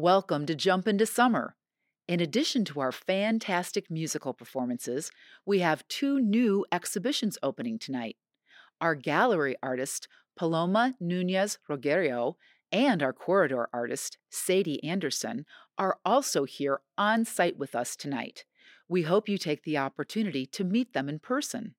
Welcome to Jump into Summer. In addition to our fantastic musical performances, we have two new exhibitions opening tonight. Our gallery artist, Paloma Nunez Rogerio, and our corridor artist, Sadie Anderson, are also here on site with us tonight. We hope you take the opportunity to meet them in person.